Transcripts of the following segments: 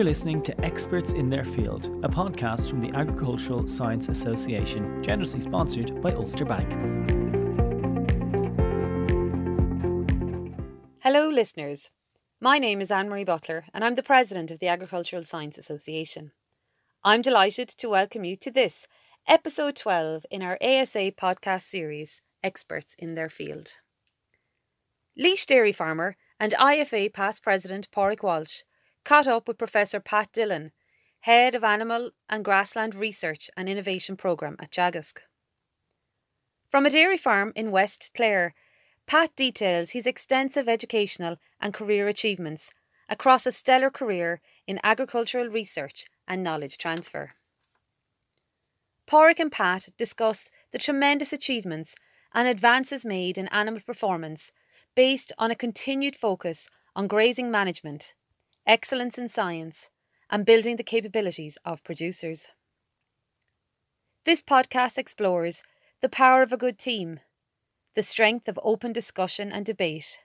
You're listening to Experts in Their Field, a podcast from the Agricultural Science Association, generously sponsored by Ulster Bank. Hello, listeners. My name is Anne Marie Butler, and I'm the President of the Agricultural Science Association. I'm delighted to welcome you to this, episode 12 in our ASA podcast series, Experts in Their Field. Laois dairy farmer and IFA past president Pádraig Walsh caught up with Professor Pat Dillon, head of Animal and Grassland Research and Innovation Programme at Teagasc. From a dairy farm in West Clare, Pat details his extensive educational and career achievements across a stellar career in agricultural research and knowledge transfer. Pádraig and Pat discuss the tremendous achievements and advances made in animal performance based on a continued focus on grazing management, excellence in science, and building the capabilities of producers. This podcast explores the power of a good team, the strength of open discussion and debate,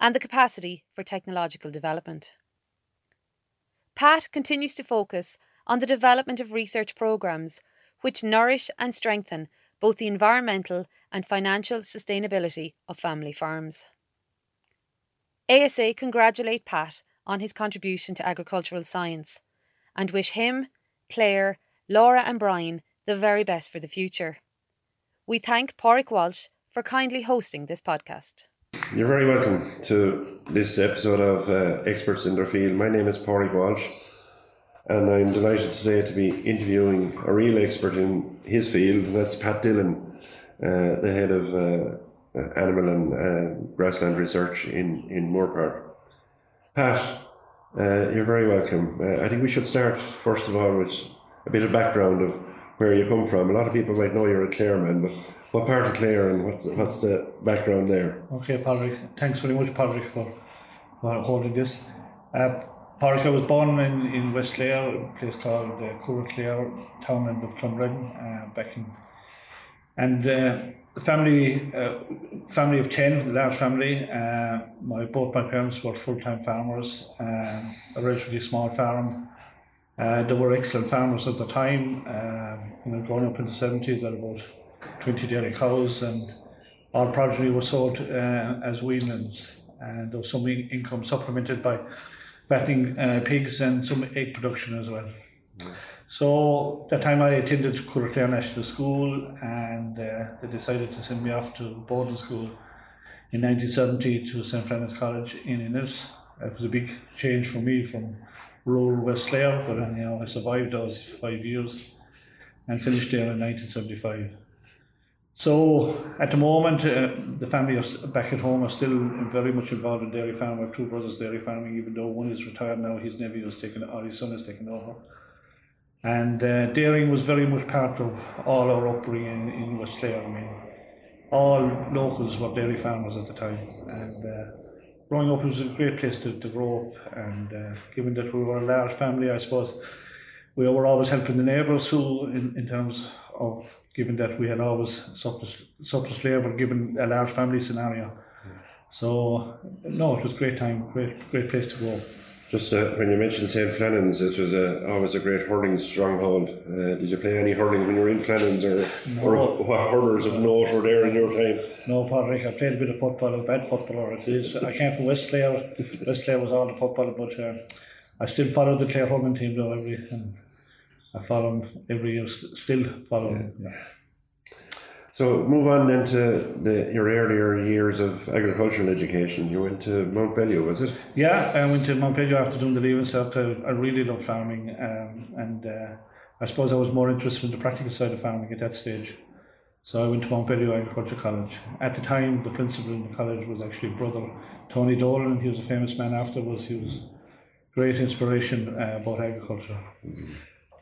and the capacity for technological development. Pat continues to focus on the development of research programs which nourish and strengthen both the environmental and financial sustainability of family farms. ASA congratulate Pat on his contribution to agricultural science and wish him, Claire, Laura, and Brian the very best for the future. We thank Pádraig Walsh for kindly hosting this podcast. You're very welcome to this episode of uh, Experts in Their Field. My name is Pádraig Walsh, and I'm delighted today to be interviewing a real expert in his field, that's Pat Dillon, uh, the head of uh, animal and uh, grassland research in, in Moorepark. Pat, uh, you're very welcome. Uh, I think we should start, first of all, with a bit of background of where you come from. A lot of people might know you're a Clareman, but what part of Clare and what's, what's the background there? Okay, Patrick. Thanks very much, Patrick, for, for holding this. Uh, Patrick, I was born in, in West Clare, a place called uh, Cooraclare, townland of Clonredon, uh, back in. And uh, family, uh, family of 10, large family. Uh, my Both my parents were full time farmers, uh, a relatively small farm. Uh, they were excellent farmers at the time. Uh, you know, growing up in the 70s, had about 20 dairy cows, and all progeny were sold uh, as weanlings. And there was some in- income supplemented by fattening uh, pigs and some egg production as well. Mm. So that time I attended Curragh National School and uh, they decided to send me off to boarding school in 1970 to St. Flannan's College in Ennis. It was a big change for me from rural West Clare, but anyhow, I survived those five years and finished there in 1975. So at the moment, uh, the family back at home are still very much involved in dairy farming. I have two brothers dairy farming, even though one is retired now, his nephew has taken, or his son has taken over. And uh, dairying was very much part of all our upbringing in, in West Clare. I mean, all locals were dairy farmers at the time. And uh, growing up, it was a great place to, to grow up. And uh, given that we were a large family, I suppose we were always helping the neighbours who, in, in terms of given that we had always surplus, labour given a large family scenario. So, no, it was a great time, great, great place to grow. Just uh, when you mentioned St. Flannan's, it was a, always a great hurling stronghold. Uh, did you play any hurling when you were in Flannan's, or, no. or what hurlers of note were there in your time? No, Patrick, I played a bit of football, a bad footballer. It is. I came from West Clare. West Clare was all the football, but uh, I still followed the Clare hurling team though every. And I follow them every year, still follow yeah. them. Yeah. So move on then to the, your earlier years of agricultural education. You went to Mount Bellew, was it? Yeah, I went to Mount Bellew after doing the leaving cert. I, I really love farming, um, and uh, I suppose I was more interested in the practical side of farming at that stage. So I went to Mount Bellew Agriculture College. At the time, the principal in the college was actually brother Tony Dolan. He was a famous man afterwards. He was great inspiration uh, about agriculture. Mm-hmm.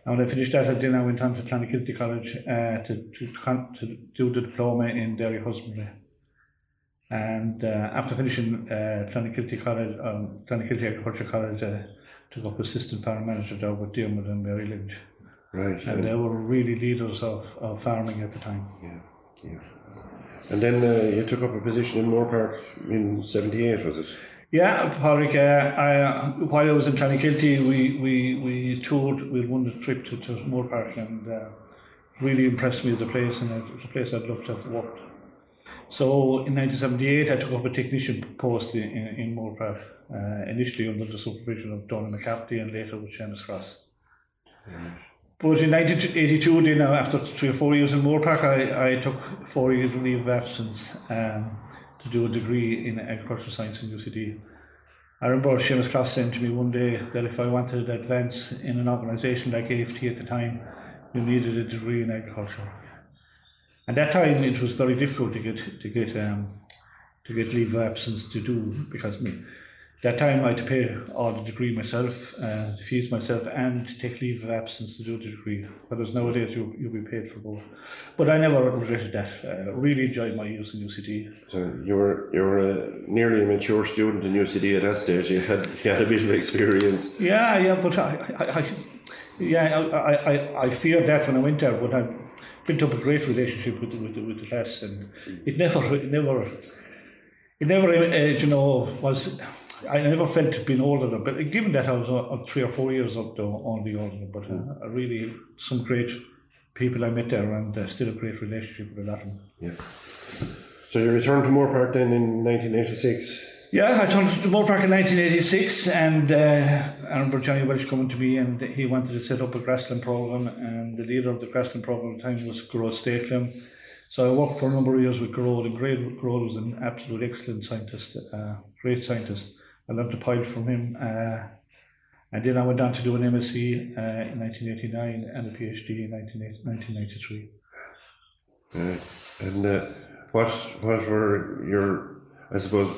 And when I finished that, then I went on to Clonakilty College uh, to, to, to do the diploma in dairy husbandry. And uh, after finishing uh, Clonakilty College, um, Clonakilty Agriculture College, I uh, took up assistant farm manager job with Diarmuid and Mary Lynch. Right. And they were really leaders of, of farming at the time. Yeah, yeah. And then uh, you took up a position in Moorepark in 78, was it? Yeah, Patrick, uh, I, uh, while I was in Clonakilty, we, we, we toured, we won the trip to, to Moorepark and uh, really impressed me as a place and it was a place I'd love to have worked. So in 1978, I took up a technician post in, in, in Moorepark, uh, initially under the supervision of Donald McCafferty and later with Seamus Cross. But in 1982, then uh, after three or four years in Moorepark, I, I took four years leave of absence um, to do a degree in agricultural science in UCD. I remember Seamus Cross saying to me one day that if I wanted to advance in an organisation like AFT at the time, you needed a degree in agriculture. At that time, it was very difficult to get to get um, to get leave of absence to do because me that time I had to pay all the degree myself, uh, to fees myself, and take leave of absence to do the degree. Whereas nowadays you you'll be paid for both. But I never regretted that. I really enjoyed my use in UCD. So you were you were a nearly a mature student in UCD at that stage. You had you had a bit of experience. Yeah, yeah, but I, I, I yeah, I, I, I feared that when I went there, but I built up a great relationship with the, with the, with the class, and it never, it never, it never, uh, you know, was. I never felt being older, but given that I was uh, three or four years up though, only older, but uh, I really some great people I met there, and uh, still a great relationship with a lot of them. Yeah. So you returned to Moorepark then in 1986. Yeah, I turned to Moorepark in 1986, and uh, I remember Johnny Welsh coming to me, and he wanted to set up a grassland program, and the leader of the grassland program at the time was Gearóid Stakelum. So I worked for a number of years with Gearóid, and Gearóid was an absolute excellent scientist, uh, great scientist. I learned a pile from him. Uh, and then I went on to do an MSc uh, in 1989 and a PhD in 1993. Uh, and uh, what what were your, I suppose,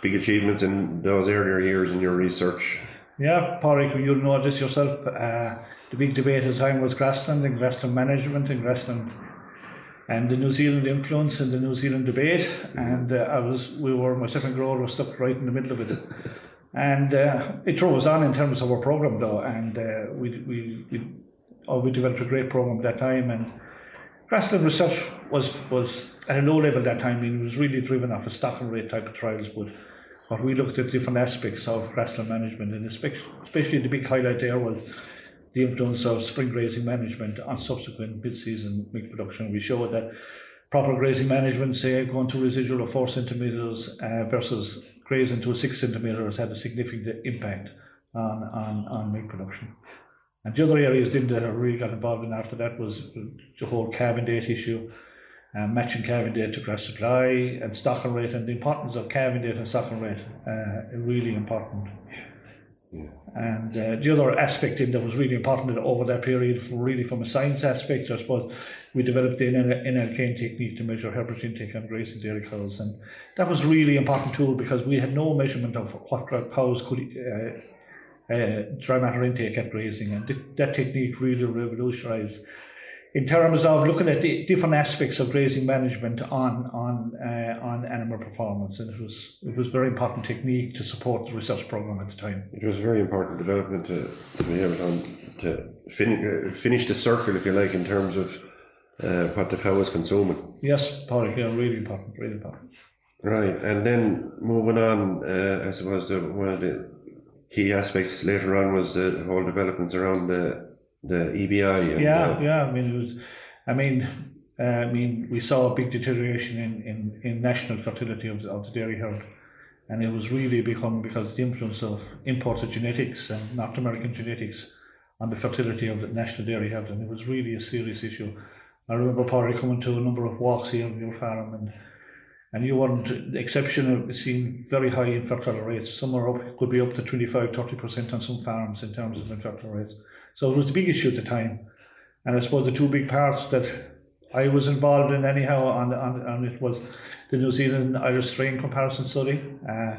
big achievements in those earlier years in your research? Yeah, Patrick, you know this yourself. Uh, the big debate at the time was grassland and grassland management and grassland and the New Zealand influence and the New Zealand debate. And uh, I was, we were, myself and Gearóid was stuck right in the middle of it. And uh, it drove us on in terms of our program, though. And uh, we, we, we, oh, we developed a great program at that time. And grassland research was, was at a low level at that time. I mean, it was really driven off a and rate type of trials. But what we looked at different aspects of grassland management, and especially the big highlight there was the influence of spring grazing management on subsequent mid-season milk production. We showed that proper grazing management, say going to residual of four centimetres uh, versus grazing to six centimetres, had a significant impact on, on, on milk production. And the other areas then that I really got involved in after that was the whole calving date issue, uh, matching calving date to grass supply and stocking rate, and the importance of calving date and stocking rate, uh, really important. And uh, the other aspect in that was really important over that period, for really from a science aspect, I suppose, we developed the n-alkane technique to measure herbage intake on grazing dairy cows, and that was really important tool because we had no measurement of what cows could uh, uh, dry matter intake at grazing, and th- that technique really revolutionised in terms of looking at the different aspects of grazing management on on uh, on animal performance, and it was it was very important technique to support the research program at the time. It was a very important development to, to be able to, to fin- uh, finish the circle, if you like, in terms of uh, what the cow was consuming. Yes, Paul, yeah, really important, really important. Right, and then moving on, uh, I suppose the, one of the key aspects later on was the whole developments around the the EBI. Yeah, uh, yeah. I mean, it was. I mean, uh, I mean, we saw a big deterioration in, in, in national fertility of the, of the dairy herd, and it was really become because of the influence of imported genetics and North American genetics on the fertility of the national dairy herd, and it was really a serious issue. I remember Parry coming to a number of walks here on your farm, and and you weren't exceptional, seeing very high infertile rates. Some are up, could be up to 25, 30% on some farms in terms of infertile rates. So it was the big issue at the time. And I suppose the two big parts that I was involved in anyhow on, on, on it was the New Zealand Irish strain comparison study, uh,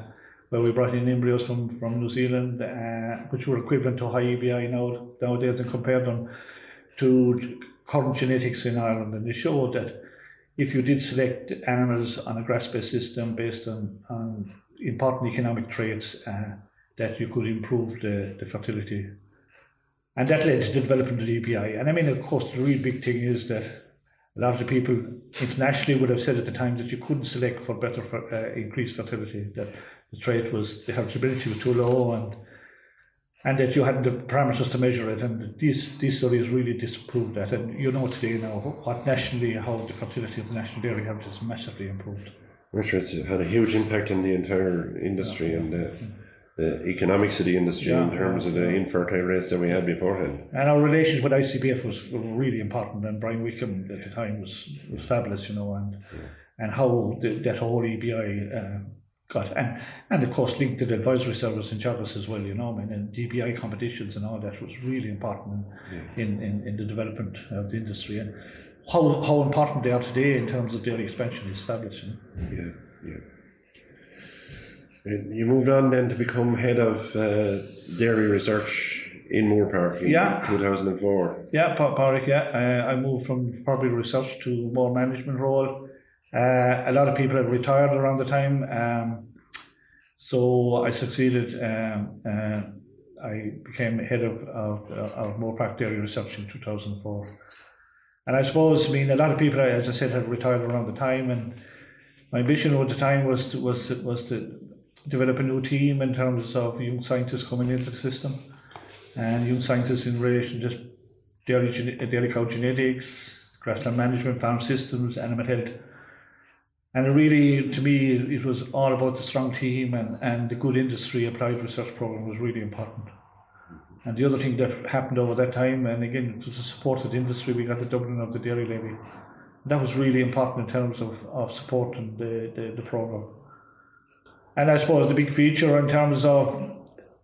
where we brought in embryos from, from New Zealand, uh, which were equivalent to high EBI now, nowadays and compared them to current genetics in Ireland. And they showed that if you did select animals on a grass-based system based on, on important economic traits, uh, that you could improve the, the fertility and that led to the development of the EBI. And I mean, of course, the real big thing is that A lot of the people internationally would have said at the time that you couldn't select for better for, uh, increased fertility, that the trait was the heritability was too low and and that you had the parameters to measure it. And these these studies really disproved that. And you know today now what nationally how the fertility of the national dairy herd has massively improved. Which has had a huge impact on the entire industry and the, the economics of the industry in Yeah, terms of yeah. the infertile rates that we had beforehand. And our relations with ICBF was were really important, and Brian Wickham at the time was, was fabulous, you know, and and how the, that whole EBI uh, got, and, and of course linked to the advisory service in Teagasc as well, you know, I mean, and DBI competitions and all that was really important in, in, in, in the development of the industry, and how, how important they are today in terms of their expansion is fabulous, you know. Yeah, yeah. You moved on then to become head of uh, dairy research in Moore Park in Yeah. 2004. Yeah, Pa- Pádraig, yeah. Uh, I moved from probably research to more management role. Uh, a lot of people had retired around the time. Um, so I succeeded. Um, uh, I became head of, of, of Moore Park Dairy Research in 2004. And I suppose, I mean, a lot of people, as I said, had retired around the time. And my ambition at the time was to, was to, was to develop a new team in terms of young scientists coming into the system and young scientists in relation to just dairy, dairy cow genetics, grassland management, farm systems, animal health. And really, to me, it was all about the strong team and, and the good industry applied research program was really important. And the other thing that happened over that time, and again, to support the industry, we got the doubling of the dairy levy. That was really important in terms of, of supporting the, the, the program. And I suppose the big feature in terms of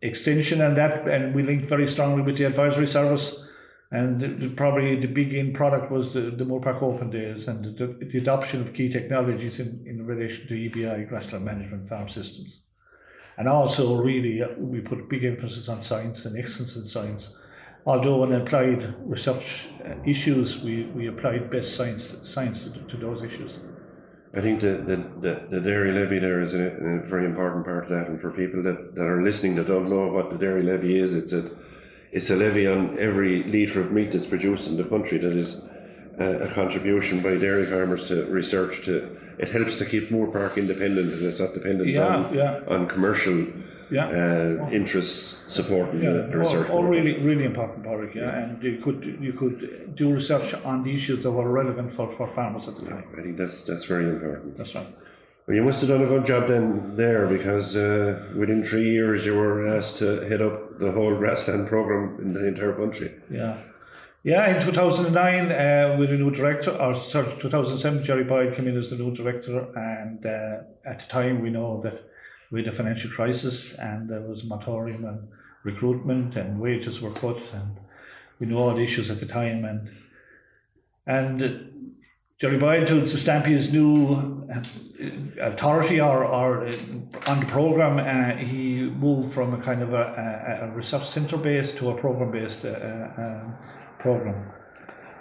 extension and that, and we linked very strongly with the advisory service. And the, the- probably the big in product was the, the Moore Park Open Days and the, the adoption of key technologies in, in relation to EBI, grassland management, farm systems. And also, really, uh, we put big emphasis on science and excellence in science. Although on applied research uh, issues, we, we applied best science science to, to those issues. I think the, the, the, the dairy levy there is a, a very important part of that. And for people that, that are listening that don't know what the dairy levy is, it's a, it's a levy on every litre of meat that's produced in the country that is a, a contribution by dairy farmers to research to it helps to keep Moore Park independent and it's not dependent Yeah, on, yeah. on commercial Yeah. uh, interests supporting Yeah, the, research. all, all really, really important, Pádraig, yeah. And you could you could do research on the issues that were relevant for, for farmers at the time. I think that's that's very important. That's right. Well, you must have done a good job then there because uh, within three years you were asked to head up the whole grassland program in the entire country. Yeah. Yeah, in 2009, uh, with a new director, or sorry, 2007, Gerry Boyle came in as the new director, and uh, at the time we know that had a financial crisis and there was moratorium and recruitment and wages were cut, and we knew all the issues at the time, and and Gerry Boyle, to, to stamp his new uh, authority or, or uh, on the program, uh, he moved from a kind of a, a, a research centre based to a program based uh, uh, program.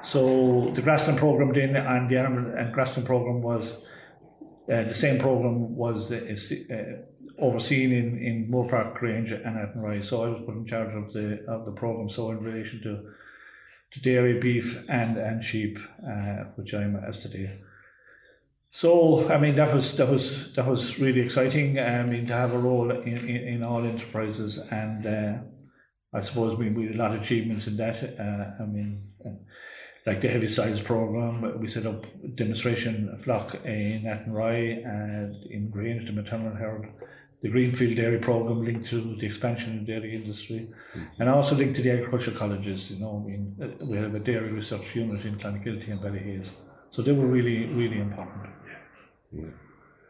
So the grassland program then and the animal and grassland program was uh, the same program was uh, overseen in, in Moore Park Grange and Athenry. So I was put in charge of the of the program. So in relation to, to dairy, beef, and and sheep, uh, which I'm as today. So I mean that was that was that was really exciting. I mean to have a role in, in, in all enterprises, and uh, I suppose we, we had a lot of achievements in that. Uh, I mean, uh, like the heavy science program, we set up demonstration flock in Athenry and in Grange, the maternal herd. The Greenfield Dairy Program linked to the expansion of the dairy industry, and also linked to the agricultural colleges. You know, I mean, uh, we have a dairy research unit in Clonakilty and Ballyhaise, so they were really, really important.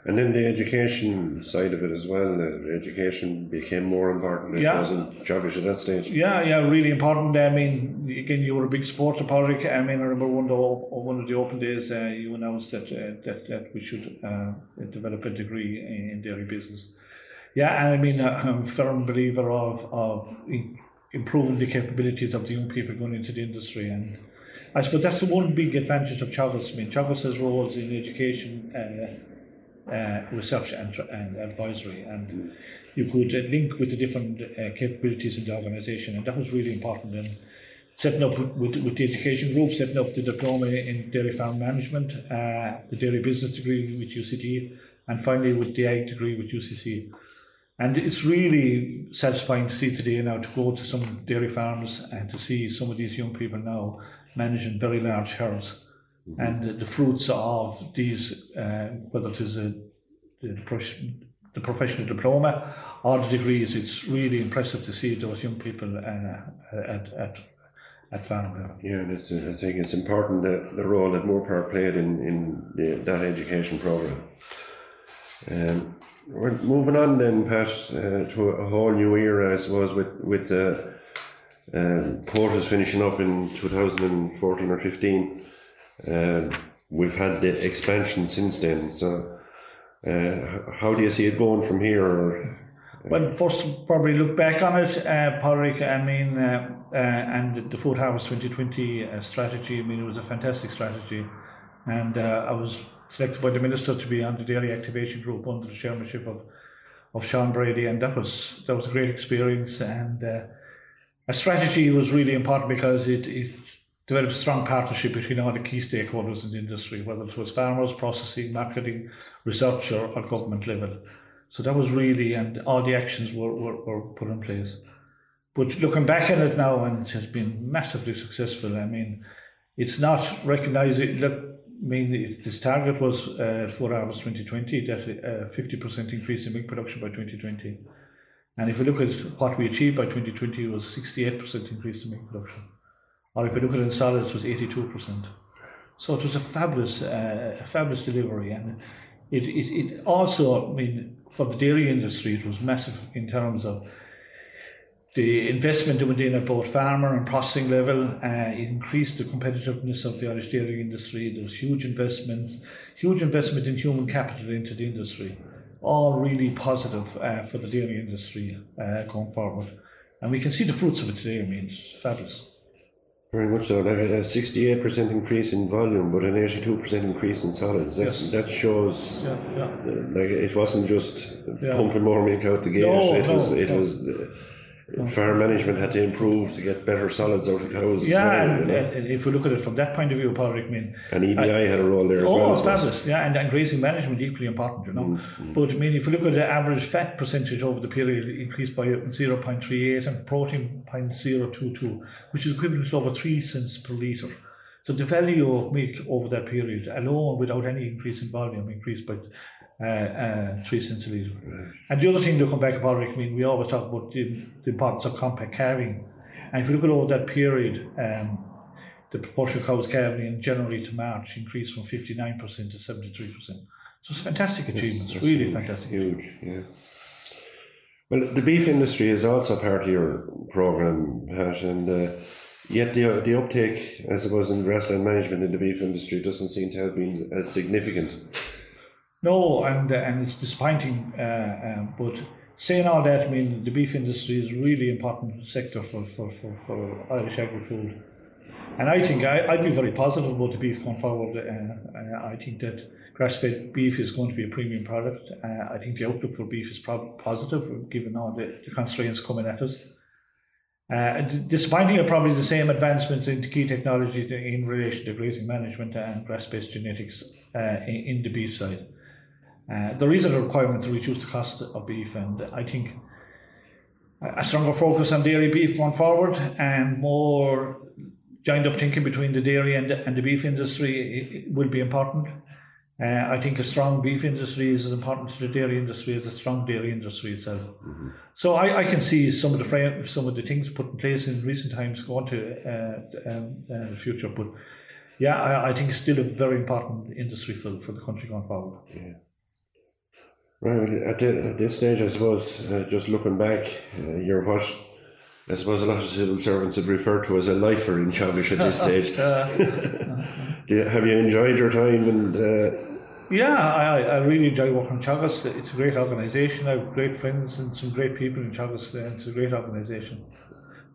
And then the education side of it as well. Uh, education became more important. It Yeah. wasn't jobbish at that stage. Yeah, yeah, really important. I mean, again, you were a big supporter, Patrick. I mean, I remember one of the, one of the open days uh, you announced that, uh, that that we should uh, develop a degree in dairy business. Yeah, and I mean, uh, I'm a firm believer of of improving the capabilities of the young people going into the industry, and I suppose that's the one big advantage of Teagasc. I mean, Teagasc has roles in education. Uh, research and, and advisory, and you could uh, link with the different uh, capabilities in the organisation, and that was really important. And setting up with, with the education group, setting up the diploma in dairy farm management, uh, the dairy business degree with UCD, and finally with the ag degree with UCC. And it's really satisfying to see today now to go to some dairy farms and to see some of these young people now managing very large herds. Mm-hmm. And the fruits of these, uh, whether it is a, the, the professional diploma or the degrees, it's really impressive to see those young people uh, at, at at level. Yeah, that's, I think it's important that the role that Moorepark played in, in the, that education program. Um, we're moving on then, Pat, uh, to a whole new era, I suppose, with with uh, um, finishing up in 2014 or 15. Uh, we've had the expansion since then. So, uh, how do you see it going from here? Well, first, probably look back on it, uh, Padraig. I mean, uh, uh, and the Food Harvest 2020 uh, strategy. I mean, it was a fantastic strategy, and uh, I was selected by the minister to be on the dairy activation group under the chairmanship of of Sean Brady, and that was that was a great experience. And uh, a strategy was really important because it, it developed a strong partnership between all the key stakeholders in the industry, whether it was farmers, processing, marketing, research, or, or government level. So that was really, and all the actions were, were, were put in place. But looking back at it now, and it has been massively successful. I mean, it's not recognising that. I mean, this target was uh, for August 2020 that uh, 50% increase in milk production by 2020. And if we look at what we achieved by 2020, it was 68% increase in milk production. Or if you look at it in solids, it was 82%. So it was a fabulous, uh, fabulous delivery. And it, it, it also, I mean, for the dairy industry, it was massive in terms of the investment that went in at both farmer and processing level uh, increased the competitiveness of the Irish dairy industry. There was huge investments, huge investment in human capital into the industry. All really positive uh, for the dairy industry uh, going forward. And we can see the fruits of it today. I mean, it's fabulous. Very much so. Like a 68% increase in volume, but an 82% increase in solids. That's, yes. That shows yeah, yeah. Uh, like it wasn't just yeah. pumping more milk out the gate. No, it no, was. It no. was uh, farm management had to improve to get better solids out of cows. Yeah, well, and, you know? and, if we look at it from that point of view, Patrick, I mean, and EBI I, had a role there as oh, well. Oh, fabulous! Yeah, and, and grazing management equally important, you know. Mm-hmm. But I mean, if we look at the average fat percentage over the period, it increased by 0.38 and protein 0.022, which is equivalent to over three cents per litre. So the value of milk over that period alone, without any increase in volume, increased by uh, uh, three cents a litre. Right. And the other thing to come back about, I mean, we always talk about the, the importance of compact calving. And if you look at over that period, um, the proportion of cows calving in January to March increased from 59% to 73%. So it's fantastic achievements, really huge, fantastic. Huge, yeah. Well, the beef industry is also part of your program, Pat, and uh, yet the, the uptake, I suppose, in grassland management in the beef industry doesn't seem to have been as significant no, and and it's disappointing. Uh, um, but saying all that, I mean, the beef industry is a really important sector for, for, for, for Irish agri-food. And I think I, I'd be very positive about the beef going forward. Uh, uh, I think that grass-fed beef is going to be a premium product. Uh, I think the outlook for beef is probably positive, given all the, the constraints coming at us. Uh, disappointing are probably the same advancements in key technologies in relation to grazing management and grass-based genetics uh, in, in the beef side. Uh, there is a requirement to reduce the cost of beef, and I think a stronger focus on dairy beef going forward and more joined up thinking between the dairy and the, and the beef industry will be important. Uh, I think a strong beef industry is as important to the dairy industry as a strong dairy industry itself. Mm-hmm. So I, I, can see some of the frame, some of the things put in place in recent times going to uh, um, uh, the future. But yeah, I, I, think it's still a very important industry for, for the country going forward. Yeah. Right, at, the, at this stage, I suppose, uh, just looking back, uh, you're what I suppose a lot of civil servants would refer to as a lifer in Teagasc at this stage. you, have you enjoyed your time? And uh... yeah, I, I really enjoy working in Teagasc. It's a great organisation. I have great friends and some great people in and it's a great organisation.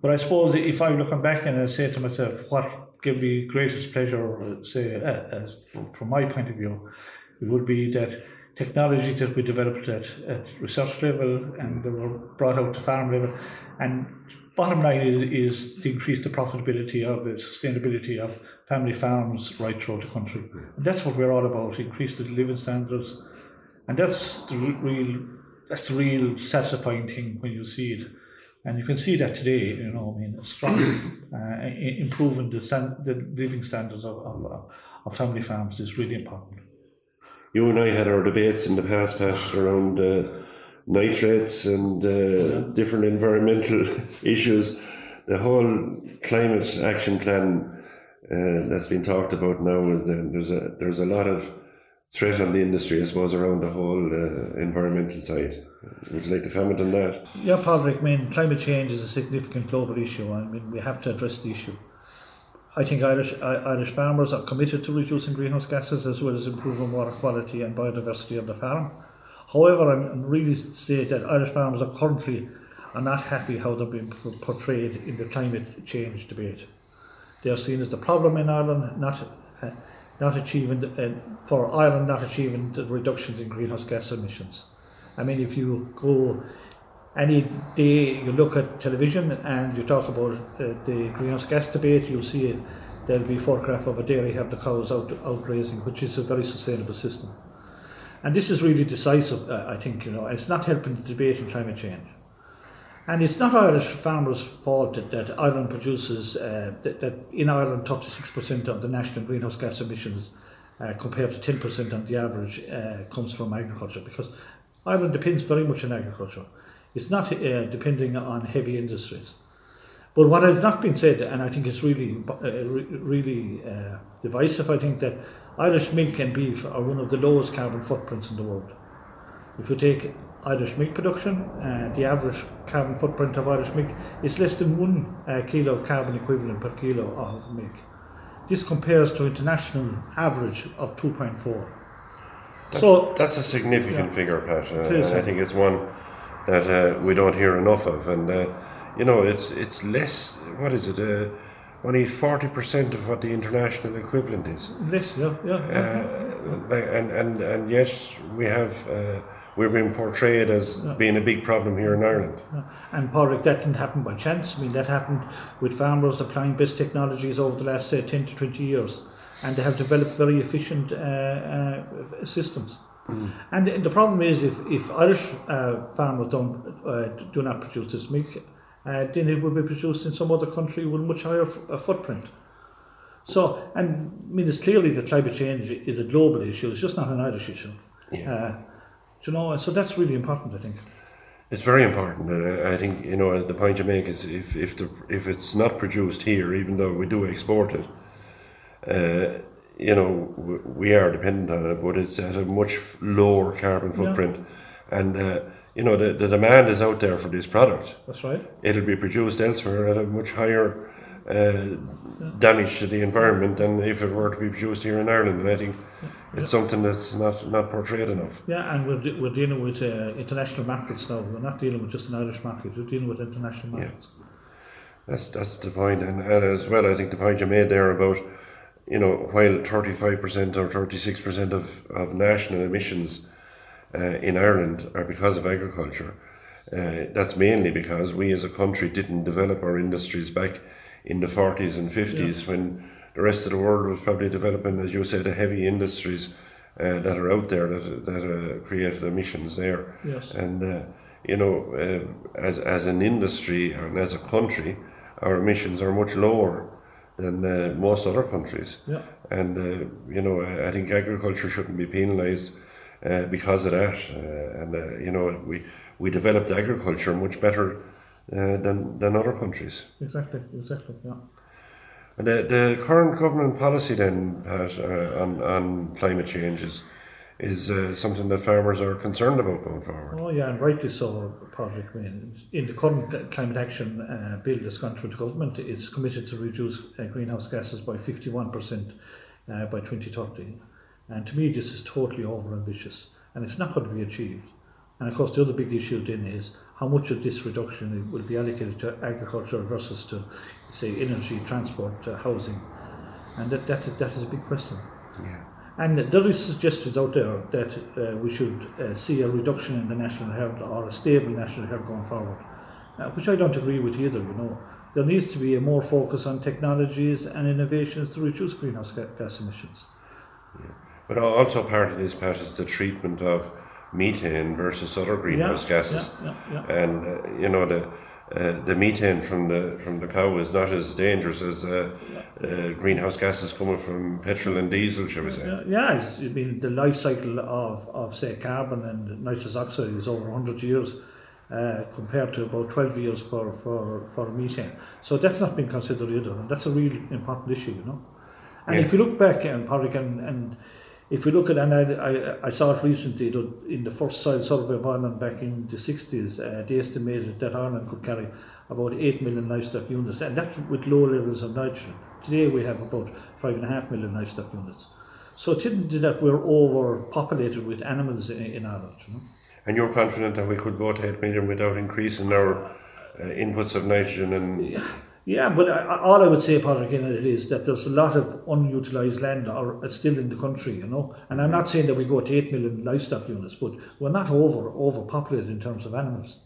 But I suppose if I'm looking back and I say to myself, what gave me greatest pleasure, say, uh, as from my point of view, it would be that technology that we developed at, at research level and they were brought out to farm level and bottom line is, is to increase the profitability of the sustainability of family farms right throughout the country. And that's what we're all about, increase the living standards. And that's the real that's the real satisfying thing when you see it. And you can see that today, you know, I mean, strong uh, improving the, stand, the living standards of, of, of family farms is really important. You and I had our debates in the past, Pat, around uh, nitrates and uh, different environmental issues. The whole climate action plan uh, that's been talked about now, there's a there's a lot of threat on the industry, I suppose, around the whole uh, environmental side. Would you like to comment on that? Yeah, Patrick. I mean, climate change is a significant global issue. I mean, we have to address the issue. I think Irish Irish farmers are committed to reducing greenhouse gases as well as improving water quality and biodiversity of the farm. However, I'm really say that Irish farmers are currently are not happy how they're being portrayed in the climate change debate. They are seen as the problem in Ireland, not uh, not achieving uh, for Ireland not achieving the reductions in greenhouse gas emissions. I mean, if you go any day you look at television and you talk about uh, the greenhouse gas debate, you'll see. There'll be a photograph of a dairy have the cows out, out grazing, which is a very sustainable system. And this is really decisive, uh, I think, you know, it's not helping the debate on climate change. And it's not Irish farmers' fault that, that Ireland produces, uh, that, that, in Ireland 36% of the national greenhouse gas emissions uh, compared to 10% on the average uh, comes from agriculture because Ireland depends very much on agriculture. It's not uh, depending on heavy industries. But what has not been said, and I think it's really, uh, really uh, divisive, I think that Irish milk and beef are one of the lowest carbon footprints in the world. If you take Irish milk production, uh, the average carbon footprint of Irish milk is less than one uh, kilo of carbon equivalent per kilo of milk. This compares to international average of 2.4. That's, so that's a significant yeah, figure, Pat. Uh, I think it's one that uh, we don't hear enough of, and uh, you know, it's it's less. What is it? Uh, only forty percent of what the international equivalent is. Less, yeah, yeah. Uh, and and and yet we have. Uh, we're being portrayed as yeah. being a big problem here in Ireland. Yeah. And Padraig, that didn't happen by chance. I mean, that happened with farmers applying best technologies over the last, say, 10 to 20 years. And they have developed very efficient uh, uh, systems. Mm. And the problem is, if, if Irish uh, farmers don't uh, do not produce this milk, uh, then it will be produced in some other country with much higher f- uh, footprint. So, and I mean, it's clearly that climate change is a global issue. It's just not an Irish issue. Yeah. Uh, you know, so that's really important, I think. It's very important. Uh, I think you know the point you make is if if the if it's not produced here, even though we do export it, uh, you know we are dependent on it, but it's at a much lower carbon footprint, yeah. and uh, you know the, the demand is out there for this product. That's right. It'll be produced elsewhere at a much higher uh, yeah. damage to the environment than if it were to be produced here in Ireland, and I think. Yeah it's something that's not, not portrayed enough. Yeah, and we're, we're dealing with uh, international markets now. We're not dealing with just an Irish market. We're dealing with international markets. Yeah. That's that's the point, and, and as well, I think the point you made there about you know while thirty five percent or thirty six percent of of national emissions uh, in Ireland are because of agriculture. Uh, that's mainly because we as a country didn't develop our industries back in the 40s and 50s yeah. when the rest of the world was probably developing, as you said, the heavy industries uh, that are out there that that uh, created emissions there. Yes. And uh, you know, uh, as as an industry and as a country, our emissions are much lower than uh, most other countries. Yeah. And uh, you know, I think agriculture shouldn't be penalised because of that. and you know, we we developed agriculture much better than than other countries. Exactly. Exactly. Yeah. And The, the current government policy then, Pat, uh, on, on climate change is, is uh, something that farmers are concerned about going forward. Oh yeah, and rightly so, Patrick. I mean, in the current climate action uh, bill that's gone through the government, it's committed to reduce uh, greenhouse gases by 51% uh, by 2030. And to me, this is totally overambitious, and it's not going to be achieved. And of course, the other big issue then is how much of this reduction will be allocated to agriculture versus to say energy, transport, uh, housing, and that, that that is a big question. Yeah. And there is suggestions out there that uh, we should uh, see a reduction in the national herd or a stable national herd going forward. uh, which I don't agree with either. You know, there needs to be a more focus on technologies and innovations to reduce greenhouse gas emissions. But also part of this part is the treatment of methane versus other greenhouse Yeah, gases. yeah, yeah, And uh, you know the uh, the methane from the from the cow is not as dangerous as uh, uh, greenhouse gases coming from petrol and diesel, shall we say? Yeah, I mean, the life cycle of, of say, carbon and nitrous oxide is over 100 years uh, compared to about 12 years for, for, for methane. So that's not been considered either, and that's a real important issue, you know. And Yeah. if you look back, and Patrick, and, and if you look at, and I, I, I saw it recently that in the first soil survey of Ireland back in the 60s, uh, they estimated that Ireland could carry about 8 million livestock units, and that's with low levels of nitrogen. Today we have about 5.5 million livestock units. So it isn't that we're overpopulated with animals in, in Ireland. You know? And you're confident that we could go to 8 million without increasing our uh, inputs of nitrogen and Yeah, but I, all I would say, Patrick, in it is that there's a lot of unutilized land or still in the country, you know. And I'm not saying that we go to eight million livestock units, but we're not over overpopulated in terms of animals.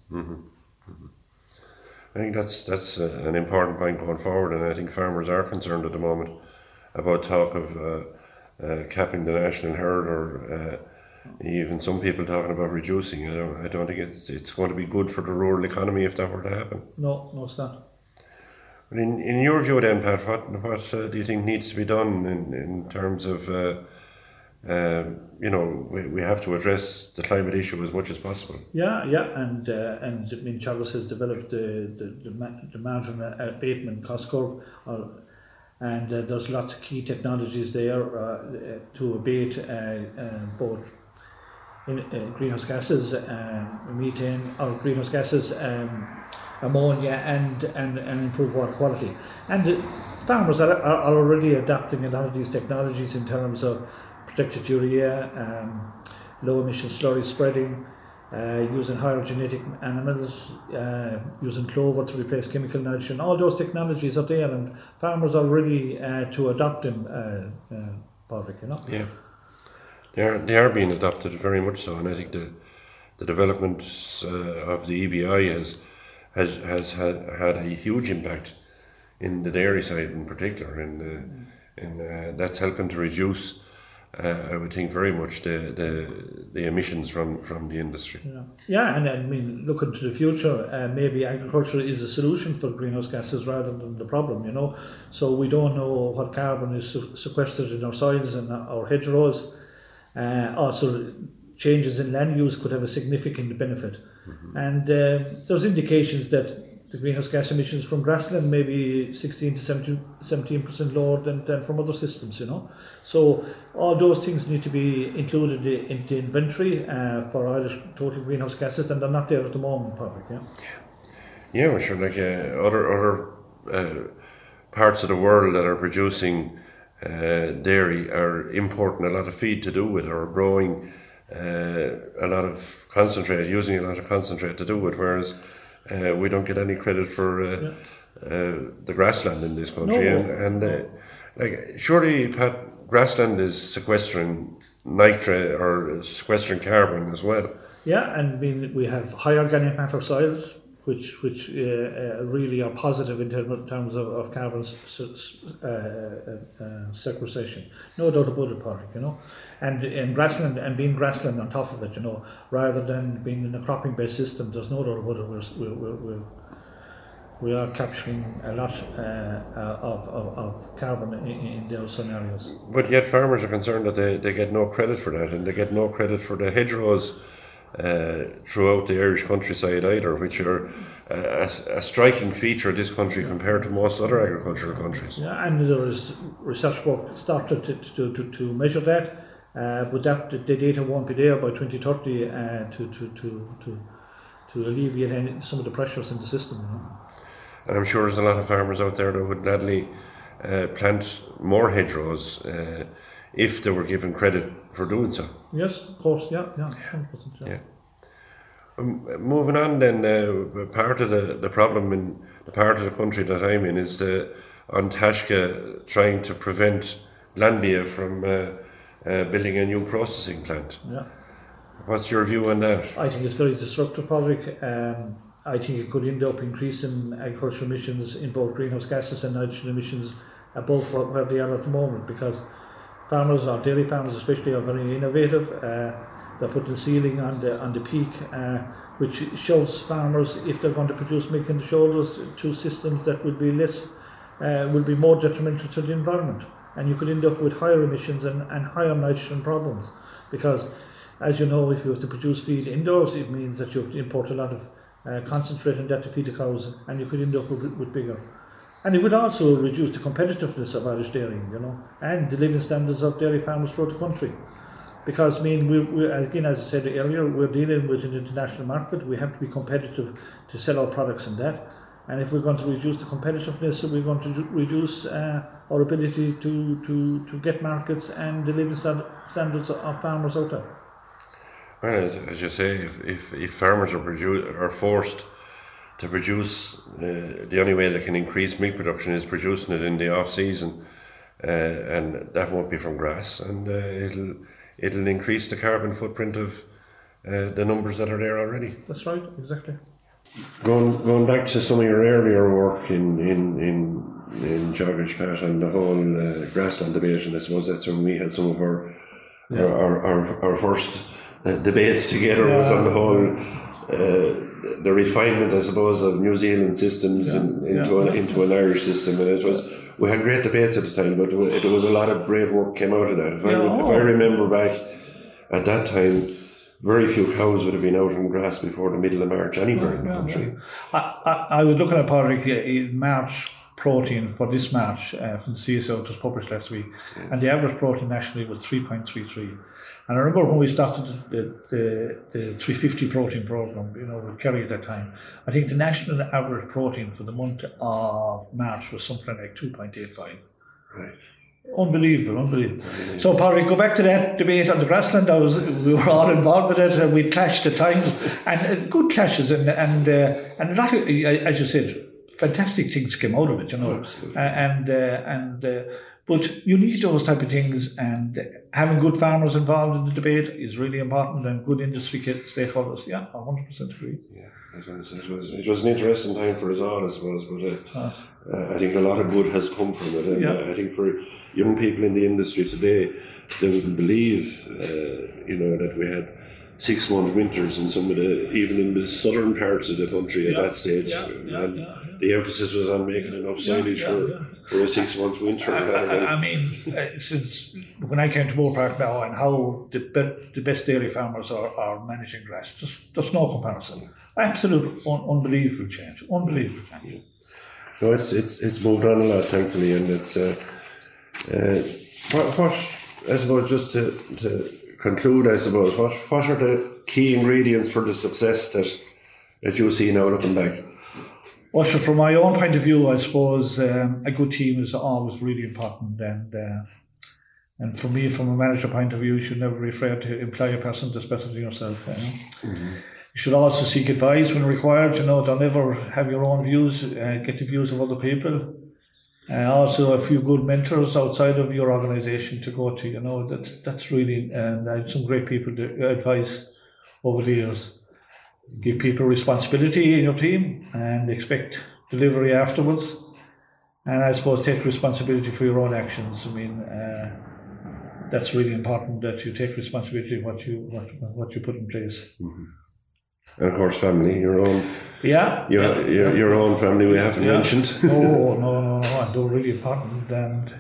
I think that's that's uh, an important point going forward, and I think farmers are concerned at the moment about talk of uh, uh, capping the national herd, or uh, even some people talking about reducing. I don't, I don't think it's it's going to be good for the rural economy if that were to happen. No, no, it's not. But in, in your view, then, Pat, what what uh, do you think needs to be done in in terms of uh, uh, you know we, we have to address the climate issue as much as possible. Yeah, yeah, and uh, and I mean, Charles has developed the the, the, the margin abatement cost curve, uh, and uh, there's lots of key technologies there to abate both in, greenhouse gases, um, methane, or greenhouse gases, um, ammonia, and, and and improve water quality. And farmers are, are already adapting a lot of these technologies in terms of protected urea, um, low emission slurry spreading, uh, using higher genetic animals, uh, using clover to replace chemical nitrogen. All those technologies are there, and farmers are ready uh, to adopt them. Uh, uh, you know. Yeah, they are they are being adopted very much so, and I think the the development uh, of the EBI has has has had, had a huge impact in the dairy side in particular, and uh, and uh, that's helping to reduce. Uh, I would think very much the, the the emissions from from the industry. Yeah, yeah, and I mean, looking to the future, uh, maybe agriculture is a solution for greenhouse gases rather than the problem. You know, so we don't know what carbon is sequestered in our soils and our hedgerows. Uh, also, changes in land use could have a significant benefit, and uh, there's indications that the greenhouse gas emissions from grassland may be 16 to 17 percent lower than, than from other systems. You know, so all those things need to be included in the inventory uh, for Irish total greenhouse gases, and they're not there at the moment, Patrick. Yeah. Yeah, well, sure. Like uh, other other uh, parts of the world that are producing uh, dairy are importing a lot of feed to do with, or growing uh, a lot of concentrate, using a lot of concentrate to do it. Whereas uh, we don't get any credit for uh, uh, the grassland in this country, No. and, and uh, like surely, Pat, grassland is sequestering nitrate or sequestering carbon as well. Yeah, and I mean, we have high organic matter soils, which which uh, uh, really are positive in terms of, of carbon s- s- uh, uh, uh, sequestration. No doubt about it, Patrick, you know. And in grassland, and being grassland on top of it, you know, rather than being in a cropping-based system, there's no doubt about it, we're, we're, we're, we are capturing a lot uh, uh, of, of, of carbon in, in those scenarios. But yet farmers are concerned that they, they get no credit for that and they get no credit for the hedgerows uh, throughout the Irish countryside either, which are uh, a, a striking feature of this country compared to most other agricultural countries. Yeah, and there is research work started to, to, to, to measure that, uh, but that the data won't be there by 2030 uh, to, to, to, to, to alleviate any, some of the pressures in the system. You know? And I'm sure there's a lot of farmers out there that would gladly uh, plant more hedgerows uh, if they were given credit for doing so. Yes, of course, yeah, yeah, 100%. Yeah. Yeah. Um, moving on, then, uh, part of the, the problem in the part of the country that I'm in is the An Taisce trying to prevent Glanbia from uh, building a new processing plant. yeah. What's your view on that? I think it's a very destructive, Patrick. Um, I think it could end up increasing agricultural emissions in both greenhouse gases and nitrogen emissions above what, where they are at the moment because farmers or dairy farmers especially are very innovative. Uh, they're putting ceiling on the on the peak, uh, which shows farmers if they're going to produce milk in the shoulders to systems that will be less, uh, will be more detrimental to the environment, and you could end up with higher emissions and, and higher nitrogen problems, because as you know, if you have to produce feed indoors, it means that you have to import a lot of uh, concentrate and that to feed the cows, and you could end up with, with bigger. And it would also reduce the competitiveness of Irish dairying, you know, and the living standards of dairy farmers throughout the country. Because, I mean, we, we, again, as I said earlier, we're dealing with an international market. We have to be competitive to sell our products in that. And if we're going to reduce the competitiveness, we're going to reduce uh, our ability to, to, to get markets and deliver standards of farmers out there. Well, as you say, if, if, if farmers are, produ- are forced to produce, uh, the only way they can increase milk production is producing it in the off season, uh, and that won't be from grass, and uh, it'll it'll increase the carbon footprint of uh, the numbers that are there already. That's right, exactly. Going going back to some of your earlier work in in in in Teagasc Pat and the whole uh, grassland debate, and I suppose that's when we had some of our yeah. our, our, our first uh, debates together yeah. was on the whole uh, the refinement, I suppose, of New Zealand systems yeah, in, into, yeah, into an Irish system, and it was we had great debates at the time, but there was a lot of brave work came out of that. If, I, if I remember back at that time, very few cows would have been out on grass before the middle of March anywhere in the country. I, I, I was looking at Patrick in March protein for this March uh, from CSO, it was published last week, and the average protein nationally was 3.33. And I remember when we started the, the, the 350 protein program, you know, with Kerry at that time, I think the national average protein for the month of March was something like 2.85. Right. Unbelievable, unbelievable. So, Paddy, go back to that debate on the grassland. I was, we were all involved with it, and we clashed at times, and uh, good clashes, and and uh, and a lot of, as you said, fantastic things came out of it, you know, and uh, and uh, but you need those type of things, and having good farmers involved in the debate is really important, and good industry stakeholders. Yeah, I 100% agree. Yeah, it was, it was, it was an interesting time for us all, I suppose, but uh, uh, I think a lot of good has come from it. And yeah. uh, I think for young people in the industry today, they wouldn't believe, uh, you know, that we had six month winters in some of the even in the southern parts of the country yeah, at that stage. Yeah, yeah, and the emphasis was on making enough silage for, for a six month winter. I, I, I mean, uh, since when I came to Moorepark now and how the, be, the best dairy farmers are, are managing grass, just, there's no comparison. Absolute un, unbelievable change. Unbelievable change. No, it's it's it's moved on a lot, thankfully, and it's uh, uh, what, what I suppose just to, to conclude, I suppose, what, what are the key ingredients for the success that, that you see now looking back? Well, so from my own point of view, I suppose um, a good team is always really important. And uh, and for me, from a manager point of view, you should never be afraid to employ a person that's better than yourself. You, know? mm-hmm. you should also seek advice when required. You know, don't ever have your own views, uh, get the views of other people and also a few good mentors outside of your organization to go to. You know, that's that's really and I had some great people to advice over the years. Give people responsibility in your team and expect delivery afterwards. And I suppose take responsibility for your own actions. I mean, uh, that's really important that you take responsibility what you what what you put in place. Mm-hmm and of course family, your own. Yeah. Your yeah, your, your own family we haven't yeah. mentioned. no, no, no, no, and they're really important. And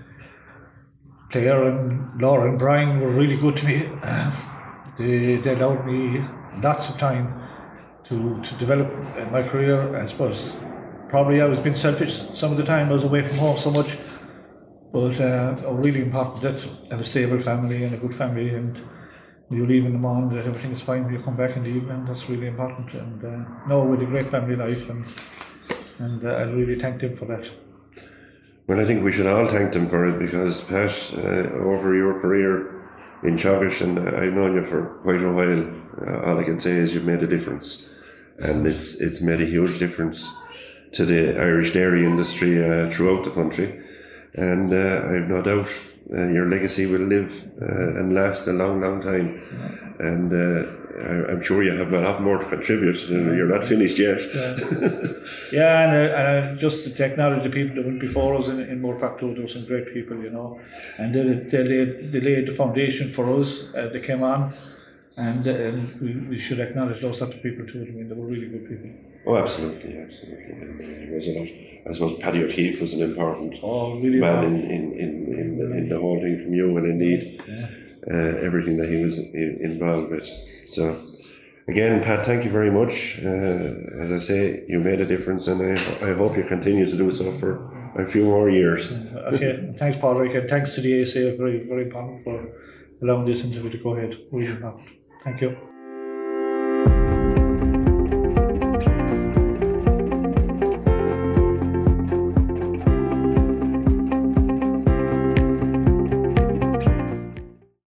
Claire and Laura and Brian were really good to me. they, they allowed me lots of time to, to develop my career. I suppose probably I was being selfish some of the time. I was away from home so much. But uh, really important that have a stable family and a good family and you leave in the morning that everything is fine you come back in the evening. That's really important. And uh, no, with a great family life, and and uh, I really thank them for that. Well, I think we should all thank them for it because Pat, uh, over your career in Teagasc, and I've known you for quite a while. Uh, all I can say is you've made a difference, and it's it's made a huge difference to the Irish dairy industry uh, throughout the country. And uh, I have no doubt uh, your legacy will live uh, and last a long, long time. And uh, I, I'm sure you have a lot more to contribute. You're not finished yet. Yeah, and, uh, and uh, just to acknowledge the people that went before us in, in Moorepark there were some great people, you know, and they, they, laid, they laid the foundation for us. Uh, they came on, and, and we, we should acknowledge those type of people too. I mean, they were really good people. Oh, absolutely, absolutely. And, there was a lot. I suppose Paddy O'Keefe was an important Oh, really man in, in, in, in, in the whole thing from you, and indeed Yeah. uh, everything that he was in, involved with. So, again, Pat, thank you very much. Uh, as I say, you made a difference, and I, I hope you continue to do so for a few more years. Okay, thanks, Patrick, and thanks to the ASA, very, very important for allowing this interview to go ahead. Important. Thank you.